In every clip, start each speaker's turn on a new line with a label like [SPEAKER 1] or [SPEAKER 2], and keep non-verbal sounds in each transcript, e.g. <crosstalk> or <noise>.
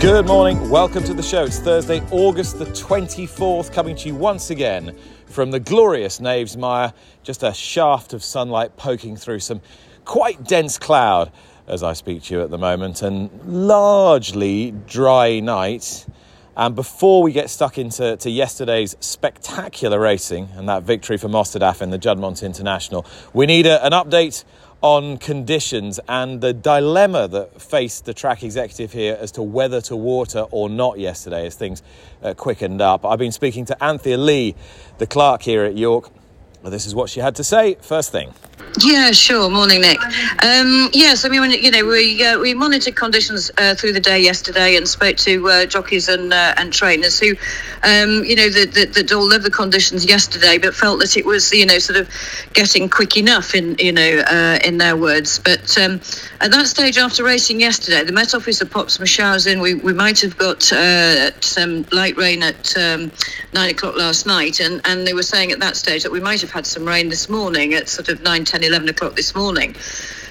[SPEAKER 1] Good morning, welcome to the show. It's Thursday, August the 24th, coming to you once again from the glorious Knavesmire. Just a shaft of sunlight poking through some quite dense cloud as I speak to you at the moment, and largely dry night. And before we get stuck into to yesterday's spectacular racing and that victory for Mostahdaf in the Juddmonte International, we need a, an update on conditions and the dilemma that faced the track executive here as to whether to water or not yesterday as things uh, quickened up. I've been speaking to Anthea Leigh, the clerk here at York. This is what she had to say first thing.
[SPEAKER 2] Yeah, sure. Morning, Nick. Um, yes, I mean, you know, we uh, we monitored conditions uh, through the day yesterday and spoke to uh, jockeys and uh, and trainers who, um, you know, that that that all loved the conditions yesterday, but felt that it was, you know, sort of getting quick enough in you know uh, in their words. But um, at that stage after racing yesterday, the Met Office popped some showers in. We we might have got uh, some light rain at um, nine o'clock last night, and and they were saying at that stage that we might have had some rain this morning at sort of nine ten 10, 11 o'clock this morning.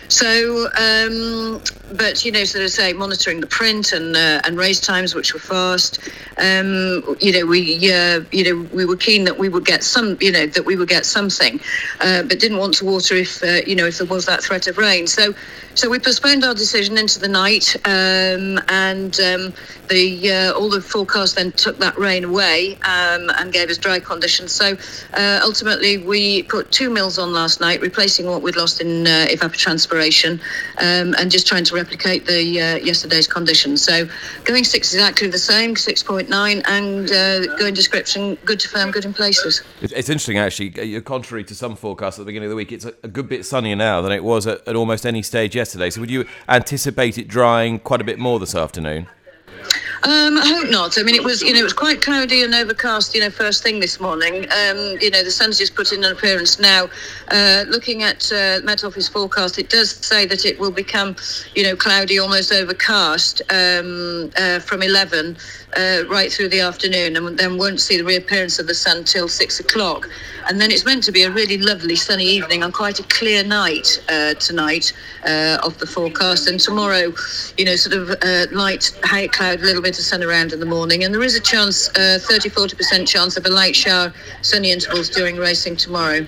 [SPEAKER 2] So, um, but you know, sort of say monitoring the print and uh, and race times, which were fast. Um, you know, we uh, you know we were keen that we would get some, you know, that we would get something, uh, but didn't want to water if uh, you know if there was that threat of rain. So, so we postponed our decision into the night, um, and um, the uh, all the forecast then took that rain away um, and gave us dry conditions. So uh, ultimately, we put two mills on last night, replacing what we'd lost in uh, um, and just trying to replicate the uh, yesterday's conditions. So going six exactly the same, six point nine, and uh, going description good to firm, good in places.
[SPEAKER 1] It's, interesting actually. Uh, contrary to some forecasts at the beginning of the week, it's a, a good bit sunnier now than it was at, at almost any stage yesterday. So would you anticipate it drying quite a bit more this afternoon?
[SPEAKER 2] Um, I hope not. I mean, it was you know it was quite cloudy and overcast. You know, first thing this morning. Um, you know, the sun's just put in an appearance now. Uh, looking at uh, Met Office forecast, it does say that it will become, you know, cloudy, almost overcast um, uh, from 11 uh, right through the afternoon, and then won't see the reappearance of the sun till six o'clock. And then it's meant to be a really lovely sunny evening on quite a clear night uh, tonight uh, of the forecast. And tomorrow, you know, sort of light high cloud, a little bit bit of sun around in the morning, and there is a chance, uh, 30 40% chance of a light shower, sunny intervals during racing tomorrow.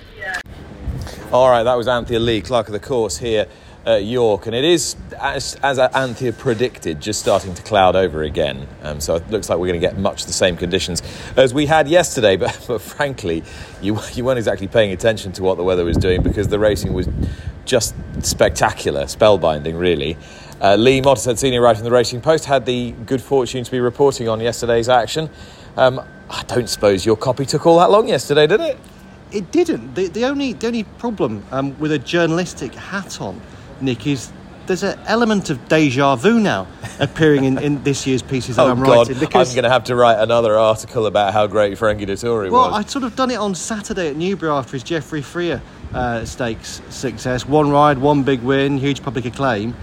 [SPEAKER 1] All right, that was Anthea Leigh, clerk of the course here at York, and it is, as, as Anthea predicted, just starting to cloud over again. Um, so it looks like we're going to get much the same conditions as we had yesterday, <laughs> but, but frankly, you, <laughs> you weren't exactly paying attention to what the weather was doing because the racing was just spectacular, spellbinding, really. Uh, Lee Mottershead, senior writer in the Racing Post, had the good fortune to be reporting on yesterday's action. Um, I don't suppose your copy took all that long yesterday, did it?
[SPEAKER 3] It didn't. The, the only the only problem um, with a journalistic hat on, Nick, is there's an element of deja vu now appearing in, in this year's pieces that
[SPEAKER 1] oh
[SPEAKER 3] I'm
[SPEAKER 1] God,
[SPEAKER 3] writing.
[SPEAKER 1] Because I'm going to have to write another article about how great Frankie Dettori
[SPEAKER 3] well,
[SPEAKER 1] was.
[SPEAKER 3] Well, I'd sort of done it on Saturday at Newbury after his Geoffrey Freer uh, Stakes success. One ride, one big win, huge public acclaim.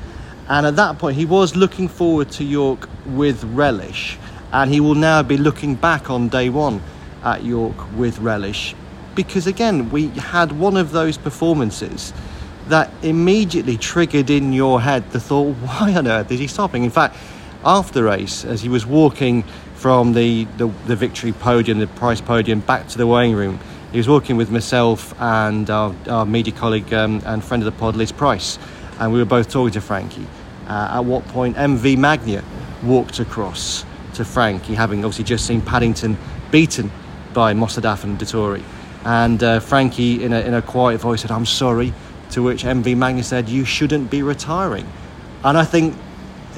[SPEAKER 3] And at that point, he was looking forward to York with relish, and he will now be looking back on day one at York with relish. Because again, we had one of those performances that immediately triggered in your head the thought, <laughs> why on earth is he stopping? In fact, after the race, as he was walking from the, the, the victory podium, the prize podium, back to the weighing room, he was walking with myself and our, our media colleague um, and friend of the pod, Liz Price, and we were both talking to Frankie. Uh, at what point MV Magnier walked across to Frankie, having obviously just seen Paddington beaten by Mostahdaf and Dettori. And uh, Frankie, in a, in a quiet voice, said, I'm sorry. To which MV Magnier said, You shouldn't be retiring. And I think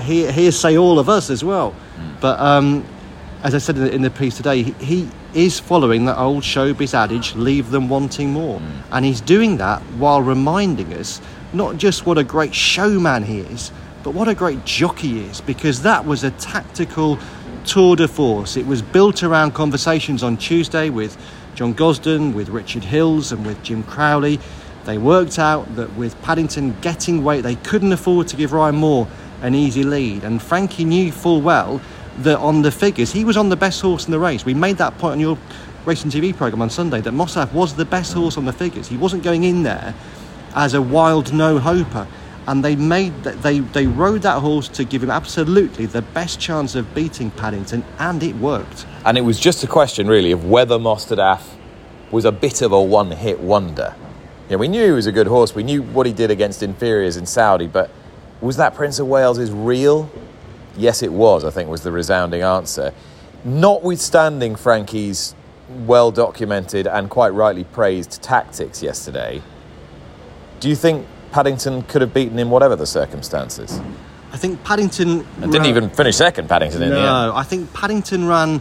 [SPEAKER 3] he, he say all of us as well. Mm. But um, as I said in the, in the piece today, he, he, is following that old showbiz adage, leave them wanting more. Mm. And he's doing that while reminding us not just what a great showman he is, but what a great jockey he is because that was a tactical tour de force. It was built around conversations on Tuesday with John Gosden, with Richard Hills, and with Jim Crowley. They worked out that with Paddington getting weight, they couldn't afford to give Ryan Moore an easy lead. And Frankie knew full well that on the figures, he was on the best horse in the race. We made that point on your racing TV program on Sunday that Mossad was the best horse on the figures. He wasn't going in there as a wild no hoper. And they made that they they rode that horse to give him absolutely the best chance of beating Paddington, and it worked.
[SPEAKER 1] And it was just a question, really, of whether Mostahdaf was a bit of a one-hit wonder. Yeah, we knew he was a good horse. We knew what he did against inferiors in Saudi, but was that Prince of Wales is real? Yes, it was. I think was the resounding answer. Notwithstanding Frankie's well documented and quite rightly praised tactics yesterday, do you think Paddington could have beaten him whatever the circumstances?
[SPEAKER 3] I think Paddington
[SPEAKER 1] And didn't even finish second, Paddington, in the end.
[SPEAKER 3] No, I think Paddington ran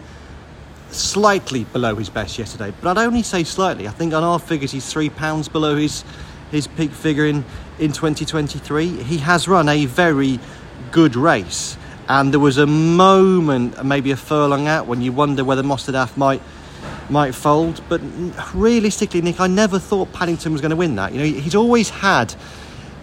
[SPEAKER 3] slightly below his best yesterday, but I'd only say slightly. I think on our figures, he's three pounds below his his peak figure in, in 2023. He has run a very good race, and there was a moment, maybe a furlong out, when you wonder whether Mostahdaf might might fold. But realistically, Nick, I never thought Paddington was going to win that. You know, he's always had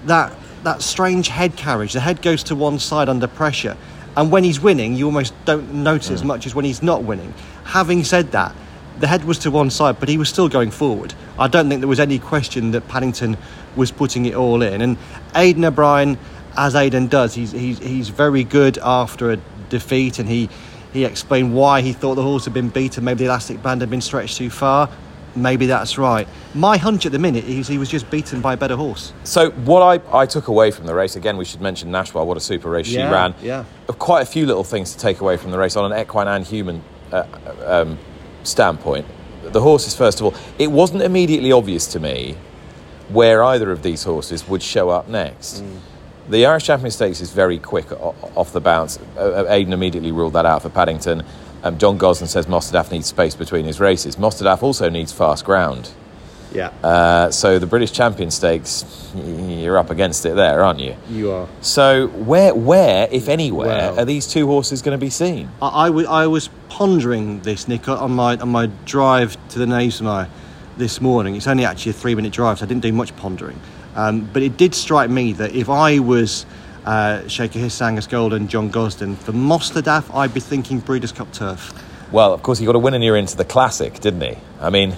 [SPEAKER 3] that that strange head carriage. The head goes to one side under pressure, and when he's winning, you almost don't notice mm. as much as when he's not winning. Having said that, the head was to one side, but he was still going forward. I don't think there was any question that Paddington was putting it all in. And Aidan O'Brien, as Aidan does, he's he's, he's very good after a defeat, and he. He explained why he thought the horse had been beaten. Maybe the elastic band had been stretched too far. Maybe that's right. My hunch at the minute is he was just beaten by a better horse.
[SPEAKER 1] So what I, I took away from the race, again, we should mention Nashwa, what a super race she ran.
[SPEAKER 3] yeah.
[SPEAKER 1] Quite a few little things to take away from the race on an equine and human uh, um, standpoint. The horses, first of all, it wasn't immediately obvious to me where either of these horses would show up next.
[SPEAKER 3] Mm.
[SPEAKER 1] The Irish Champion Stakes is very quick off the bounce. Aidan immediately ruled that out for Paddington. Um, John Gosden says Mostahdaf needs space between his races. Mostahdaf also needs fast ground.
[SPEAKER 3] Yeah,
[SPEAKER 1] Uh, so the British Champion Stakes, you're up against it there, aren't you?
[SPEAKER 3] you are.
[SPEAKER 1] So where, where, if anywhere,
[SPEAKER 3] Well-
[SPEAKER 1] are these two horses going to be seen?
[SPEAKER 3] I, I, w- I was pondering this, Nick, on my on my drive to the Knavesmire this morning. It's only actually a three minute drive, so I didn't do much pondering. Um, but it did strike me that if I was uh, Sheikha Hissa and Angus Gold and John Gosden, for Mostahdaf, I'd be thinking Breeders' Cup turf.
[SPEAKER 1] Well, of course, he got a win and you're into the Classic, didn't he? I mean,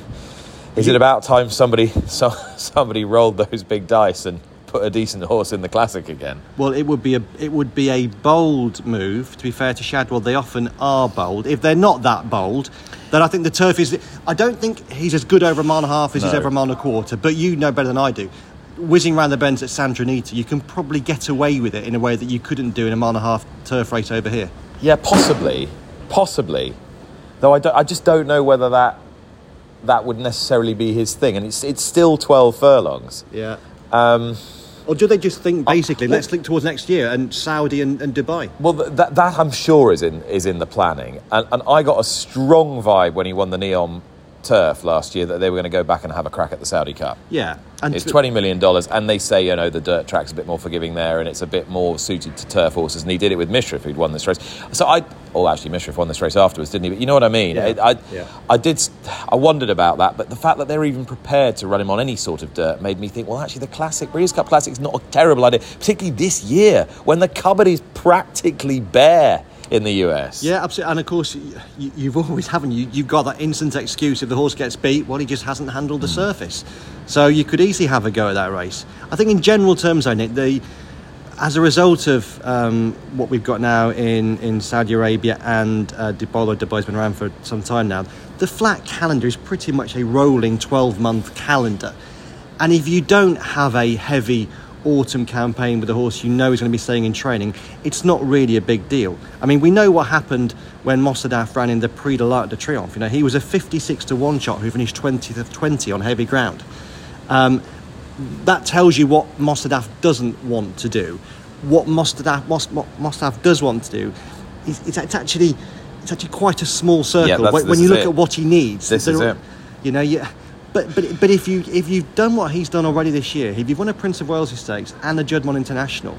[SPEAKER 1] is it about time somebody so, somebody rolled those big dice and put a decent horse in the Classic again?
[SPEAKER 3] Well, it would be a it would be a bold move. To be fair to Shadwell, they often are bold. If they're not that bold, then I think the turf is. I don't think he's as good over a mile and a half as he's
[SPEAKER 1] No.
[SPEAKER 3] over a mile and a quarter. But you know better than I do. Whizzing round the bends at Santa Anita, you can probably get away with it in a way that you couldn't do in a mile and a half turf race over here.
[SPEAKER 1] Yeah, possibly, possibly. Though I, don't- I just don't know whether that that would necessarily be his thing, and it's it's still twelve furlongs.
[SPEAKER 3] Yeah.
[SPEAKER 1] Um,
[SPEAKER 3] Or do they just think basically,
[SPEAKER 1] well-
[SPEAKER 3] let's look towards next year and Saudi and, and Dubai?
[SPEAKER 1] Well, that, that I'm sure is in is in the planning, and, and I got a strong vibe when he won the Neom Turf last year that they were going to go back and have a crack at the Saudi Cup.
[SPEAKER 3] Yeah. And
[SPEAKER 1] It's twenty million dollars, and they say you know the dirt track's a bit more forgiving there, and it's a bit more suited to turf horses. And he did it with Mishriff, who'd won this race. So I, oh, actually, Mishriff won this race afterwards, didn't he? But you know what I mean.
[SPEAKER 3] Yeah.
[SPEAKER 1] I, I,
[SPEAKER 3] Yeah.
[SPEAKER 1] I did. I wondered about that, but the fact that they're even prepared to run him on any sort of dirt made me think. Well, actually, the classic Breeders' Cup Classic is not a terrible idea, particularly this year when the cupboard is practically bare in the US.
[SPEAKER 3] Yeah, absolutely. And of course, you, you've always, haven't you? You've got that instant excuse if the horse gets beat, well, he just hasn't handled the surface. So you could easily have a go at that race. I think, in general terms, though, Nick, the, as a result of um, what we've got now in, in Saudi Arabia and uh, Dubai, although Dubai's been around for some time now, the flat calendar is pretty much a rolling 12 month calendar. And if you don't have a heavy autumn campaign with a horse you know is going to be staying in training, it's not really a big deal. I mean, we know what happened when Mostahdaf ran in the Prix de l'Arc de Triomphe. You know, he was a 56 to 1 shot who finished 20th of 20 on heavy ground. Um, that tells you what Mostahdaf doesn't want to do. What Mostahdaf, Mos, Mostahdaf does want to do is it's, it's actually it's actually quite a small circle.
[SPEAKER 1] that's-
[SPEAKER 3] when when you look
[SPEAKER 1] it.
[SPEAKER 3] at what he needs,
[SPEAKER 1] This
[SPEAKER 3] there
[SPEAKER 1] is it.
[SPEAKER 3] You know, yeah. But, but, but if, you, if you've done what he's done already this year, if you've won a Prince of Wales Stakes and a Juddmonte International,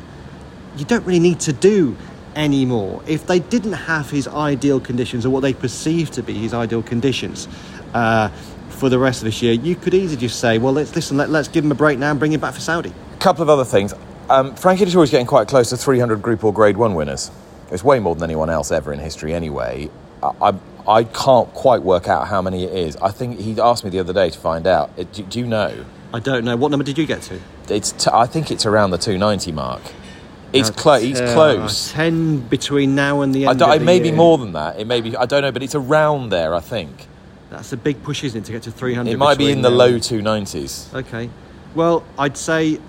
[SPEAKER 3] you don't really need to do any more. If they didn't have his ideal conditions or what they perceive to be his ideal conditions, uh, for the rest of this year, you could easily just say, well, let's listen, let, let's give him a break now and bring him back for Saudi.
[SPEAKER 1] A couple of other things. Um, Frankie Dettori is getting quite close to 300 Group or Grade 1 winners. It's way more than anyone else ever in history, anyway. I, I, I can't quite work out how many it is. I think he asked me the other day to find out. Do, do you know?
[SPEAKER 3] I don't know. What number did you get to?
[SPEAKER 1] It's t- I think it's around the 290 mark. It's, clo- it's
[SPEAKER 3] uh,
[SPEAKER 1] close.
[SPEAKER 3] Ten between now and the end.
[SPEAKER 1] it
[SPEAKER 3] the
[SPEAKER 1] may be more than that. It may be. I don't know, but it's around there. I think
[SPEAKER 3] That's a big push, isn't it, to get to 300?
[SPEAKER 1] it might be in the
[SPEAKER 3] now
[SPEAKER 1] low 290s.
[SPEAKER 3] Okay. Well, I'd say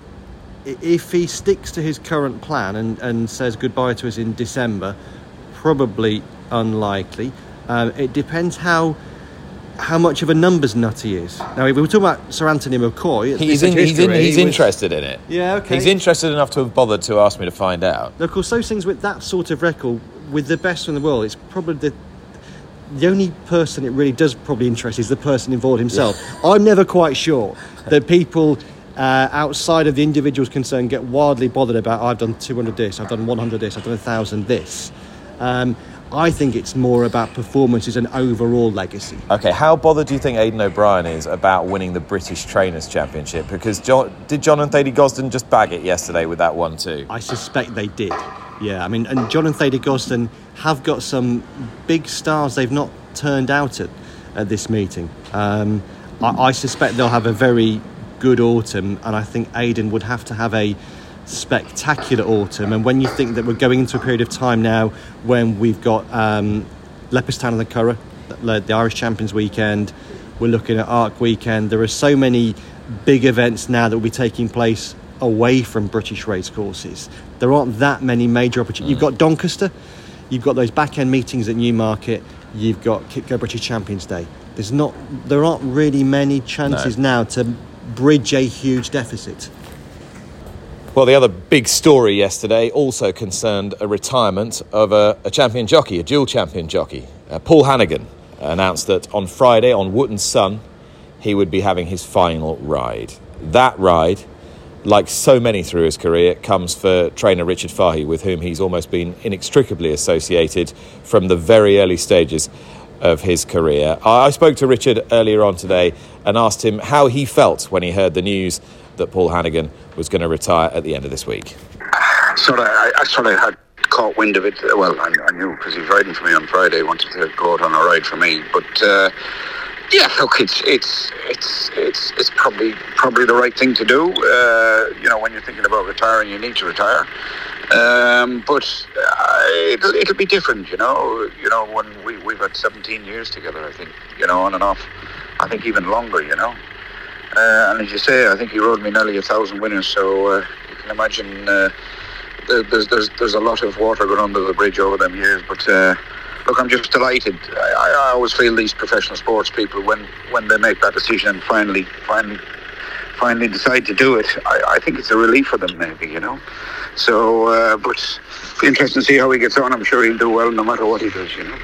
[SPEAKER 3] if he sticks to his current plan and, and says goodbye to us in December, probably unlikely. Um, it depends how how much of a numbers nut he is. Now, if we were talking about Sir Anthony McCoy,
[SPEAKER 1] He's in, he's in, he's
[SPEAKER 3] he was-
[SPEAKER 1] interested in it.
[SPEAKER 3] Yeah, okay.
[SPEAKER 1] He's interested enough to have bothered to ask me to find out.
[SPEAKER 3] Of course, those things with that sort of record, with the best in the world, it's probably the the only person it really does probably interest is the person involved himself. I'm never quite sure that people uh, outside of the individual's concern get wildly bothered about. I've done 200 this, I've done 100 this, I've done 1,000 this. Um, I think it's more about performances and overall legacy.
[SPEAKER 1] Okay, how bothered do you think Aidan O'Brien is about winning the British Trainers' Championship? Because John, did John and Thady Gosden just bag it yesterday with that one too?
[SPEAKER 3] I suspect they did. Yeah, I mean, and John and Thady Gosden have got some big stars they've not turned out at, at this meeting. Um, I, I suspect they'll have a very good autumn, and I think Aidan would have to have a spectacular autumn. And when you think that we're going into a period of time now when we've got um, Leopardstown and the Curragh, the, the Irish Champions weekend, we're looking at Arc weekend. There are so many big events now that will be taking place away from British race courses. There aren't that many major opportunities. You've got Doncaster, you've got those back end meetings at Newmarket, you've got QIPCO British Champions Day. There's not, there aren't really many chances now to bridge a huge deficit.
[SPEAKER 1] Well, the other big story yesterday also concerned a retirement of a, a champion jockey, a dual champion jockey. Uh, Paul Hanagan announced that on Friday on Wootton Sun, he would be having his final ride. That ride, like so many through his career, comes for trainer Richard Fahey, with whom he's almost been inextricably associated from the very early stages of his career. I I spoke to Richard earlier on today and asked him how he felt when he heard the news that Paul Hanagan was going to retire at the end of this week.
[SPEAKER 4] sort of, I, I sort of had caught wind of it. Well, I, I knew because he was riding for me on Friday. Wanted to go out on a ride for me, but uh, yeah, look, it's it's it's it's it's probably probably the right thing to do. Uh, you know, when you're thinking about retiring, you need to retire. Um, but uh, it'll, it'll be different, you know. You know, when we we've had 17 years together, I think, you know, on and off. I think even longer, you know. Uh, and as you say, I think he rode me nearly a thousand winners. So uh, you can imagine uh, there- there's there's there's a lot of water going under the bridge over them years. But look, I'm just delighted. I, I always feel these professional sports people when when they make that decision and finally finally finally decide to do it, I, I think it's a relief for them, maybe you know. So, uh, but interesting to see how he gets on. I'm sure he'll do well no matter what he does, you know.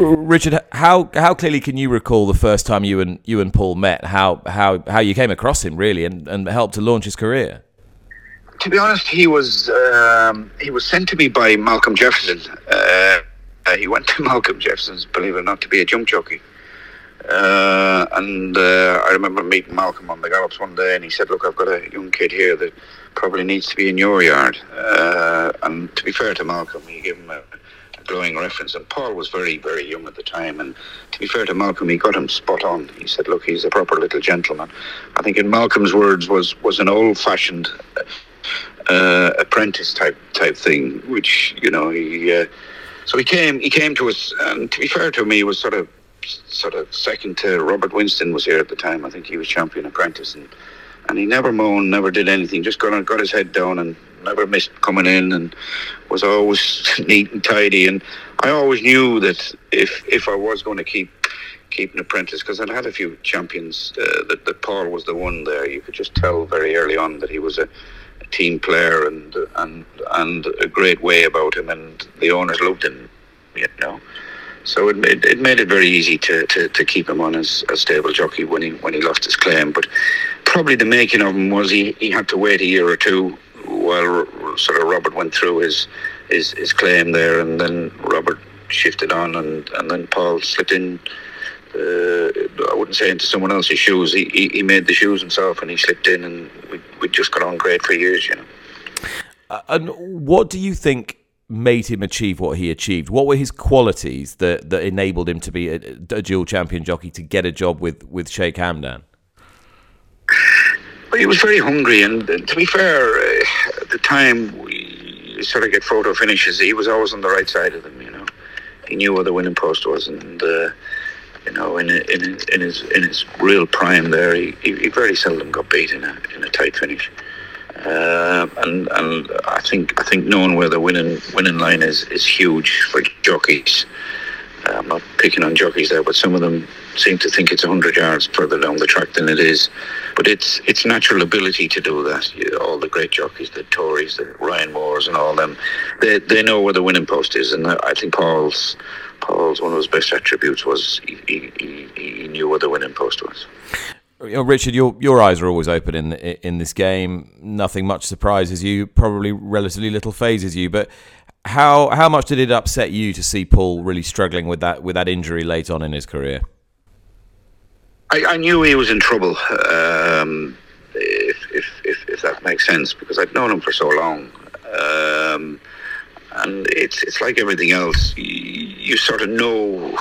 [SPEAKER 1] Richard, how how clearly can you recall the first time you and you and Paul met? How how how you came across him really and, and helped to launch his career?
[SPEAKER 4] to be honest, he was um, he was sent to me by Malcolm Jefferson. Uh, uh, he went to <laughs> Malcolm Jefferson's, believe it or not, to be a jump jockey. Uh, and uh, I remember meeting Malcolm on the gallops one day, and he said, "Look, I've got a young kid here that probably needs to be in your yard." Uh, and to be fair to Malcolm, he gave him a, a glowing reference. And Paul was very, very young at the time. And to be fair to Malcolm, he got him spot on. He said, "Look, he's a proper little gentleman." I think, in Malcolm's words, was was an old-fashioned uh, apprentice type type thing, which you know he. Uh, so he came he came to us, and to be fair to me, he was sort of sort of second to Robert Winston was here at the time. I think he was champion apprentice, and and he never moaned, never did anything. Just got got his head down and never missed coming in, and was always <laughs> neat and tidy. And I always knew that if if I was going to keep keep an apprentice because I'd had a few champions uh, that, that Paul was the one there. You could just tell very early on that he was a, a team player and and and a great way about him, and the owners loved him. You know, so it made it made it very easy to, to, to keep him on as a stable jockey when he when he lost his claim. But probably the making of him was he, he had to wait a year or two while sort of Robert went through his his, his claim there, and then Robert shifted on, and, and then Paul slipped in uh, I wouldn't say into someone else's shoes. He, he, he made the shoes himself, and he slipped in, and we we just got on great for years, you know.
[SPEAKER 1] Uh, and what do you think made him achieve what he achieved? What were his qualities that, that enabled him to be a, a dual champion jockey to get a job with, with Sheikh Hamdan?
[SPEAKER 4] He was very hungry, and to be fair, uh, at the time we sort of get photo finishes. He was always on the right side of them, you know. He knew where the winning post was, and uh, you know, in, in in his in his real prime, there, he, he very seldom got beat in a in a tight finish. Uh, and and I think I think knowing where the winning winning line is is huge for jockeys. Uh, I'm not picking on jockeys there, but some of them seem to think it's 100 yards further down the track than it is. But it's it's natural ability to do that. You, all the great jockeys, the Tories, the Ryan Moores, and all them, they they know where the winning post is. And I think Paul's Paul's one of his best attributes was he, he, he knew where the winning post was.
[SPEAKER 1] You know, Richard, your your eyes are always open in in this game. Nothing much surprises you. Probably relatively little fazes you. But how how much did it upset you to see Paul really struggling with that with that injury late on in his career?
[SPEAKER 4] I, I knew he was in trouble. Um, if, if, if if that makes sense, because I'd known him for so long. Um, and it's it's like everything else. You, you sort of know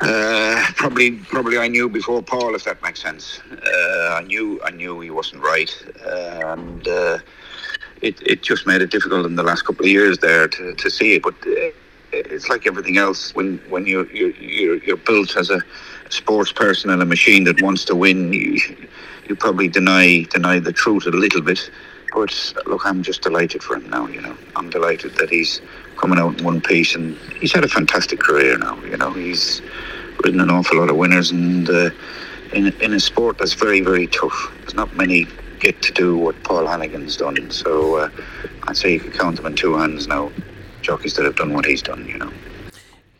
[SPEAKER 4] uh, probably, probably I knew before Paul, if that makes sense. Uh, I knew, I knew he wasn't right, uh, and it, it just made it difficult in the last couple of years there to, to see it. But uh, it's like everything else when when you you you're, you're built as a sports person and a machine that wants to win. You, you probably deny deny the truth a little bit. But look, I'm just delighted for him now. You know, I'm delighted that he's coming out in one piece, and he's had a fantastic career now. You know, he's ridden an awful lot of winners, and uh, in in a sport that's very very tough. There's not many get to do what Paul Hanagan's done. So uh, I'd say you could count them in two hands now. Jockeys that have done what he's done. You know.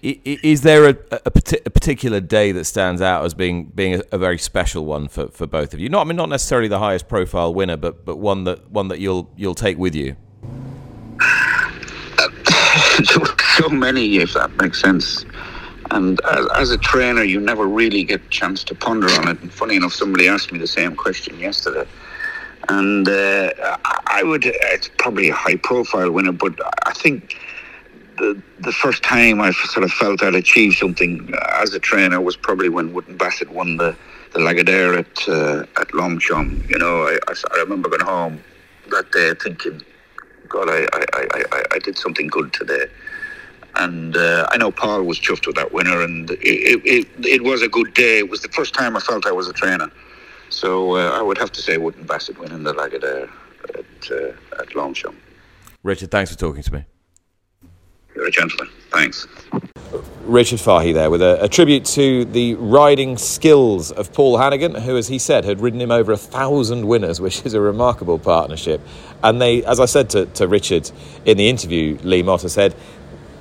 [SPEAKER 1] Is there a, a, a, particular day that stands out as being being a, a, very special one for, for both of you? Not I mean not necessarily the highest profile winner, but but one that one that you'll you'll take with you. <laughs>
[SPEAKER 4] so many, if that makes sense. And as, as, a trainer, you never really get a chance to ponder on it. And funny enough, somebody asked me the same question yesterday. And uh, I would, it's probably a high profile winner, but I think the the first time I sort of felt I'd achieved something as a trainer was probably when Wootton Bassett won the, the Lagardère at, uh, at Longchamp. You know, I, I, I remember going home that day thinking, God, I, I, I, I did something good today. And uh, I know Paul was chuffed with that winner, and it, it, it, was a good day. It was the first time I felt I was a trainer. So uh, I would have to say Wootton Bassett winning the Lagardère at, uh, at Longchamp.
[SPEAKER 1] Richard, thanks for talking to me.
[SPEAKER 4] You're a gentleman. Thanks.
[SPEAKER 1] Richard Fahey there with a, a, tribute to the riding skills of Paul Hanagan, who, as he said, had ridden him over a thousand winners, which is a remarkable partnership. And they, as I said to, to Richard in the interview, Lee Mottershead,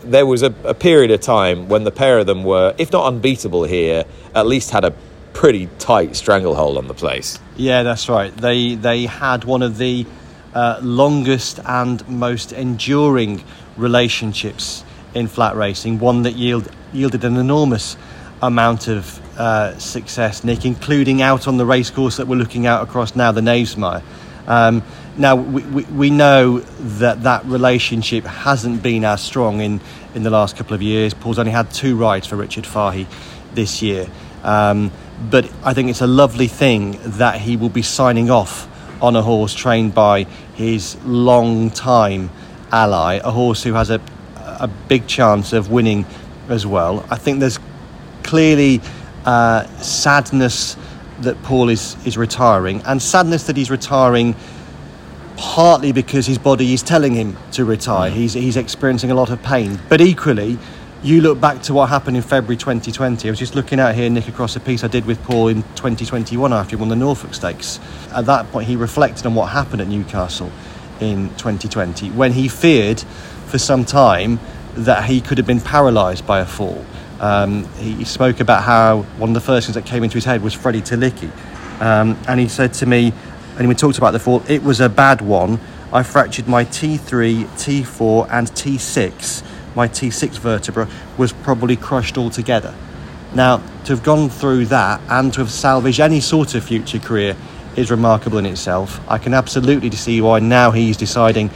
[SPEAKER 1] there was a, a period of time when the pair of them were, if not unbeatable here, at least had a pretty tight stranglehold on the place.
[SPEAKER 3] Yeah, that's right. They they had one of the uh, longest and most enduring relationships in flat racing, one that yield, yielded an enormous amount of uh, success, Nick, including out on the racecourse that we're looking out across now, the Knavesmire. Um, now, we, we, we, know that that relationship hasn't been as strong in, in the last couple of years. Paul's only had two rides for Richard Fahey this year. Um, but I think it's a lovely thing that he will be signing off on a horse trained by his long time ally, a horse who has a, a big chance of winning as well. I think there's clearly uh, sadness that Paul is, is retiring, and sadness that he's retiring partly because his body is telling him to retire. Mm. He's, he's experiencing a lot of pain. But equally, you look back to what happened in February 2020. I was just looking out here, Nick, across a piece I did with Paul in 2021 after he won the Norfolk Stakes. At that point, he reflected on what happened at Newcastle in 2020 when he feared for some time that he could have been paralysed by a fall. Um, he spoke about how one of the first things that came into his head was Freddie Tylicki. Um, and he said to me, and we talked about the fall, it was a bad one. I fractured my T3, T4, and T6. My T6 vertebra was probably crushed altogether. Now, to have gone through that and to have salvaged any sort of future career is remarkable in itself. I can absolutely see why now he's deciding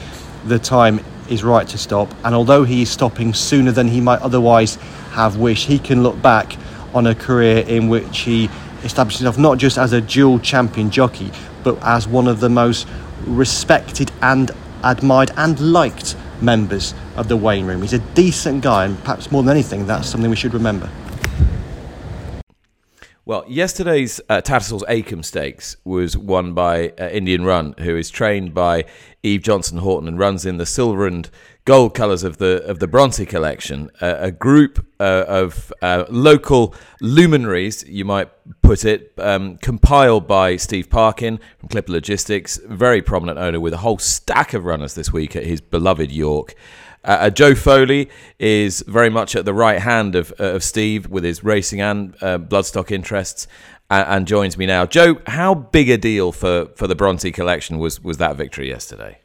[SPEAKER 3] the time is right to stop. And although he is stopping sooner than he might otherwise have wished, he can look back on a career in which he established himself not just as a dual champion jockey, but as one of the most respected and admired and liked members of the weighing room. He's a decent guy, and perhaps more than anything, that's something we should remember.
[SPEAKER 1] Well, yesterday's uh, Tattersalls Acomb Stakes was won by uh, Indian Run, who is trained by Eve Johnson Houghton and runs in the silver and gold colours of the of the Bronte collection. Uh, a group uh, of uh, local luminaries, you might put it, um, compiled by Steve Parkin from Clipper Logistics, very prominent owner with a whole stack of runners this week at his beloved York. Uh, uh, Joe Foley is very much at the right hand of, uh, of Steve with his racing and uh, bloodstock interests, and, and, joins me now. Joe, how big a deal for, for the Bronte collection was was that victory yesterday?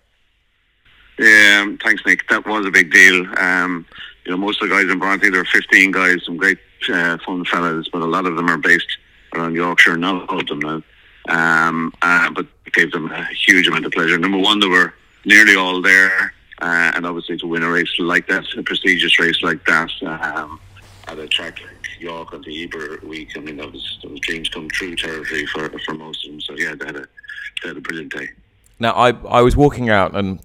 [SPEAKER 5] Yeah, um, thanks, Nick. That was a big deal. Um, you know, most of the guys in Bronte, there are 15 guys, some great uh, fun fellas, but a lot of them are based around Yorkshire, not all of them now. Um, uh, but it gave them a huge amount of pleasure. Number one, they were nearly all there. Uh, and obviously to win a race like that, a prestigious race like that, um, at a track York on the Ebor week, I mean, that was, that was dreams come true territory for, for most of them. So, yeah, they had, a, they had a brilliant day.
[SPEAKER 1] Now, I, I was walking out and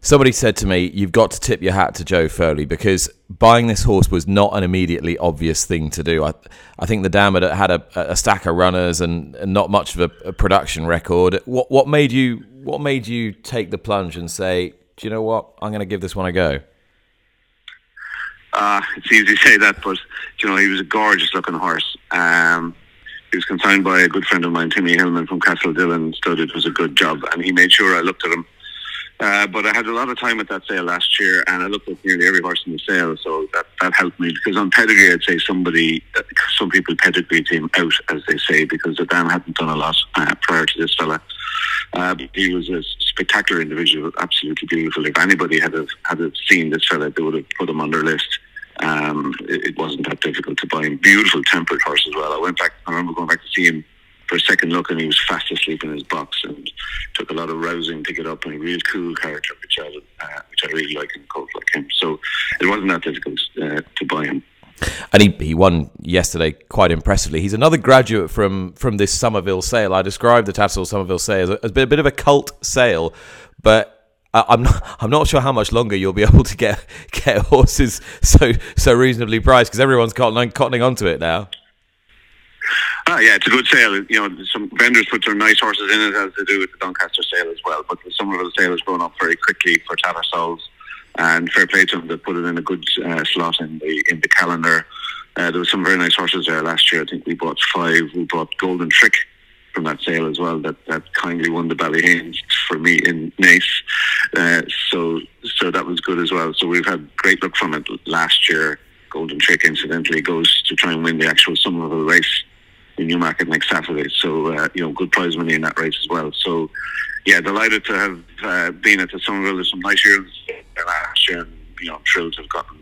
[SPEAKER 1] somebody said to me, You've got to tip your hat to Joe Foley because buying this horse was not an immediately obvious thing to do. I, I think the dam had, had a, a stack of runners and, and not much of a, a, production record. What, what, made you, what made you take the plunge and say, do you know what? I'm going to give this one a go.
[SPEAKER 5] Uh, it's easy to say that, but you know he was a gorgeous looking horse. Um, he was consigned by a good friend of mine, Timmy Hillman from Castledillon. Thought it was a good job, and he made sure I looked at him. Uh, but I had a lot of time at that sale last year, and I looked at nearly every horse in the sale, so that, that helped me. Because on pedigree, I'd say somebody, some people pedigree him out, as they say, because the dam hadn't done a lot uh, prior to this fella. Uh, he was a spectacular individual, absolutely beautiful. If anybody had have, had have seen this fella, they would have put him on their list. Um, it, it, wasn't that difficult to buy him. Beautiful tempered horse as well. I went back. I remember going back to see him for a second look, and he was fast asleep in his box, and took a lot of rousing to get up. And a real cool character, which I uh, which I really like in a colt like him. So it wasn't that difficult uh, to buy him.
[SPEAKER 1] And he, he won yesterday quite impressively. He's another graduate from from this Somerville sale. I described the Tattersall Somerville sale as a, as a bit of a cult sale, but I'm not. <laughs> I'm not sure how much longer you'll be <laughs> able to get get horses so so reasonably priced because everyone's cottoning, cottoning onto it now.
[SPEAKER 5] Ah, yeah, it's a good sale. You know, some vendors put their nice horses in it as they do with the Doncaster sale as well. But the Somerville sale has grown up very quickly for Tattersalls and fair play to them that put it in a good uh, slot in the in the calendar. Uh, there were some very nice horses there last year. I think we bought five. We bought Golden Trick from that sale as well. That that kindly won the Ballyhanes for me in Naas. Uh, so so that was good as well. So we've had great luck from it last year. Golden Trick, incidentally, goes to try and win the actual Somerville race in Newmarket next Saturday. So uh, you know, good prize money in that race as well. So yeah, delighted to have uh, been at the Somerville. There's some nice years last year, and you know, I'm thrilled to have gotten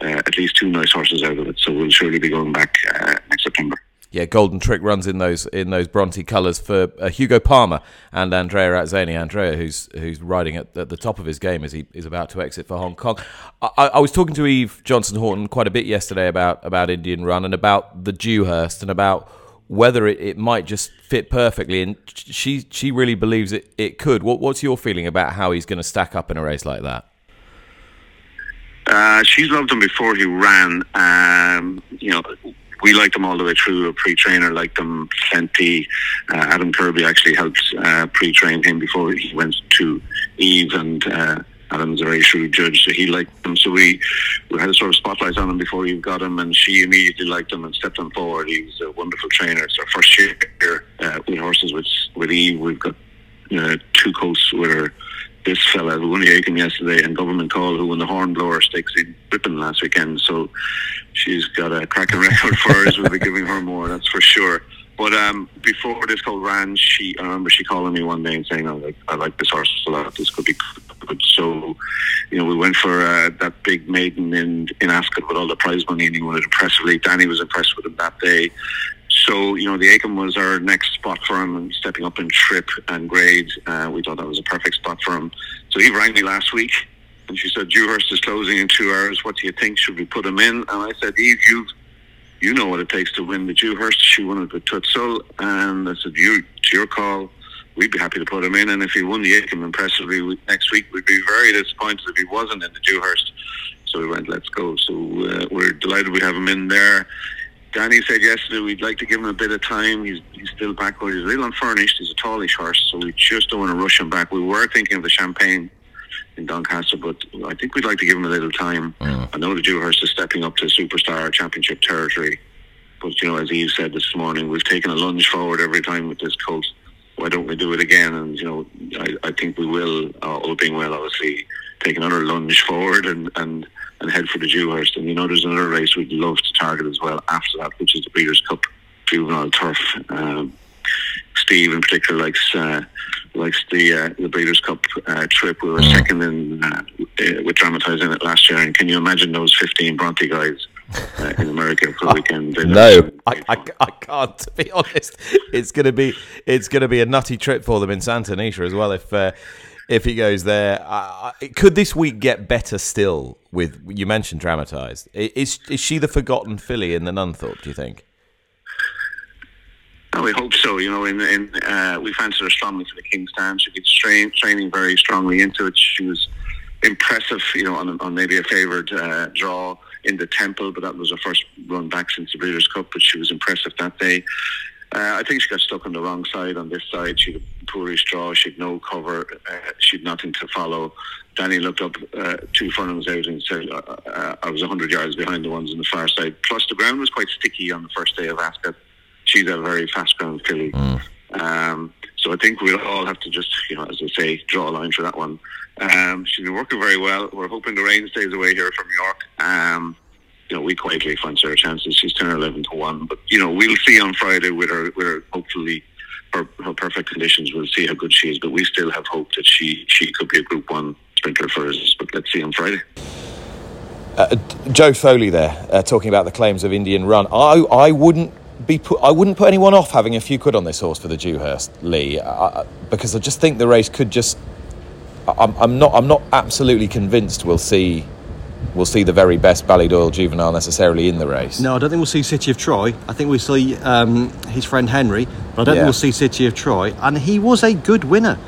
[SPEAKER 5] uh, at least two nice horses out of it. So we'll surely be going back uh, next September.
[SPEAKER 1] Yeah, Golden Trick runs in those in those Bronte colours for uh, Hugo Palmer and Andrea Atzeni. Andrea, who's who's riding at, at, the top of his game as he is about to exit for Hong Kong. I, I, was talking to Eve Johnson Houghton quite a bit yesterday about about Indian Run and about the Dewhurst and about whether it, it might just fit perfectly. And she she really believes it, it could. What, what's your feeling about how he's going to stack up in a race like that?
[SPEAKER 5] Uh, she's loved him before he ran. Um, you know, we liked him all the way through. A pre-trainer liked him plenty. Uh, Adam Kirby actually helped uh, pre-train him before he went to Eve, and uh, Adam's a very shrewd judge, so he liked him. So we, we had a sort of spotlight on him before he got him, and she immediately liked him and stepped on forward. He was a wonderful trainer. It's our first year uh, with horses with, with Eve. We've got uh, two coasts with her. This fella who won the Acomb yesterday and Government Call who won the Hornblower Stakes in Ripon last weekend. So she's got a cracking <laughs> record for us. We'll be giving her more, that's for sure. But um, before this colt ran, she I remember she calling me one day and saying, "I like I like this horse a lot. This could be good. So, you know, we went for uh, that big maiden in in Ascot with all the prize money, and he won it impressively. Danny was impressed with him that day. So, you know, the Acomb was our next spot for him, stepping up in trip and grade. Uh, we thought that was a perfect spot for him. So he rang me last week, and she said, Dewhurst is closing in two hours. What do you think? Should we put him in? And I said, Eve, you you know what it takes to win the Dewhurst. She won it with Tutsul, and I said, you, it's your call. We'd be happy to put him in, and if he won the Acomb impressively next week, we'd be very disappointed if he wasn't in the Dewhurst. So we went, let's go. So uh, we're delighted we have him in there. Danny said yesterday we'd like to give him a bit of time. He's he's still backward. He's a little unfurnished. He's a tallish horse, so we just don't want to rush him back. We were thinking of the Champagne in Doncaster, but I think we'd like to give him a little time. I know the Dewhurst is stepping up to superstar championship territory, but you know, as Eve said this morning, we've taken a lunge forward every time with this colt. Why don't we do it again? And you know, I, I think we will. Uh, all being well, obviously, take another lunge forward and and and head for the Dewhurst. And you know, there's another race we'd love to target as well after that, which is the Breeders' Cup Juvenile Turf. Um, Steve in particular likes uh, likes the uh, the Breeders' Cup uh, trip. We were second in uh, uh, with dramatising it last year, and can you imagine those 15 Bronte guys uh, in America for the <laughs> weekend?
[SPEAKER 1] No, I, I, I can't. To be honest, it's gonna be it's gonna be a nutty trip for them in Santa Anita as well. If uh, if he goes there, I, I, could this week get better still? With you mentioned Dramatised, is is she the forgotten filly in the Nunthorpe? Do you think?
[SPEAKER 5] Oh, we hope so. You know, in, in uh, we fancied her strongly for the King's Stand. She gets train, training very strongly into it. She was impressive, you know, on, on maybe a favoured uh, draw in the Temple, but that was her first run back since the Breeders' Cup. But she was impressive that day. Uh, I think she got stuck on the wrong side on this side. She had a poorish draw. She had no cover. Uh, she had nothing to follow. Danny looked up uh, two furlongs out and said, uh, uh, I was 100 yards behind the ones on the far side. Plus, the ground was quite sticky on the first day of Ascot. She's a very fast ground filly. Um, so I think we'll all have to just, you know, as I say, draw a line for that one. Um, she's been working very well. We're hoping the rain stays away here from York. Um, you know, we quietly fancy her chances. She's 10 or 11 to 1. But, you know, we'll see on Friday with her, with her hopefully, her, her perfect conditions. We'll see how good she is. But we still have hope that she, she could be a Group 1 sprinter for us. But let's see on Friday.
[SPEAKER 1] Uh, Joe Foley there uh, talking about the claims of Indian Run. I I wouldn't be put I wouldn't put anyone off having a few quid on this horse for the Dewhurst Lee uh, because I just think the race could just. I- I'm, I'm not I'm not absolutely convinced we'll see we'll see the very best Ballydoyle juvenile necessarily in the race.
[SPEAKER 3] No, I don't think we'll see City of Troy. I think we'll see um, his friend Henry, but I don't
[SPEAKER 1] Yeah.
[SPEAKER 3] think we'll see City of Troy. And he was a good winner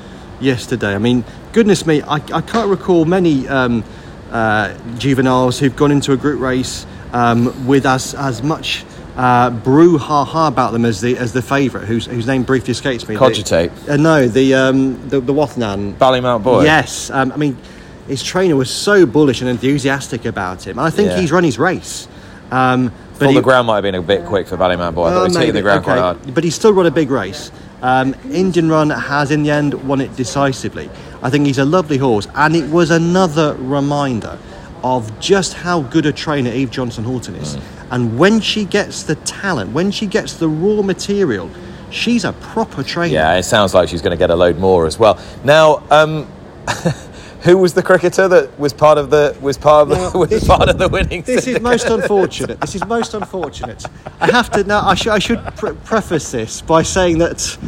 [SPEAKER 3] yesterday. I mean, goodness me, I, I can't recall many um, uh, juveniles who've gone into a group race um, with as as much. Uh, brouhaha about them as the as the favourite, whose whose name briefly escapes me. The- uh, no, the um, the the Wathnan.
[SPEAKER 1] Ballymount Boy.
[SPEAKER 3] Yes, um, I mean, his trainer was so bullish and enthusiastic about him. And I think
[SPEAKER 1] Yeah.
[SPEAKER 3] he's run his race. Um, but he,
[SPEAKER 1] the ground might have been a bit quick for Ballymount Boy. I thought he the ground
[SPEAKER 3] okay.
[SPEAKER 1] quite hard.
[SPEAKER 3] But he still run a big race. Um, Indian Run has, in the end, won it decisively. I think he's a lovely horse, and it was another reminder of just how good a trainer Eve Johnson Houghton is.
[SPEAKER 1] Mm.
[SPEAKER 3] And when she gets the talent, when she gets the raw material, she's a proper trainer.
[SPEAKER 1] Yeah, it sounds like she's going to get a load more as well. Now, um, <laughs> who was the cricketer that was part of the was part of the,
[SPEAKER 3] Now,
[SPEAKER 1] was
[SPEAKER 3] this-
[SPEAKER 1] part of the winning?
[SPEAKER 3] This is most unfortunate. This is most unfortunate. I have to now. I, should I should pre- preface this by saying that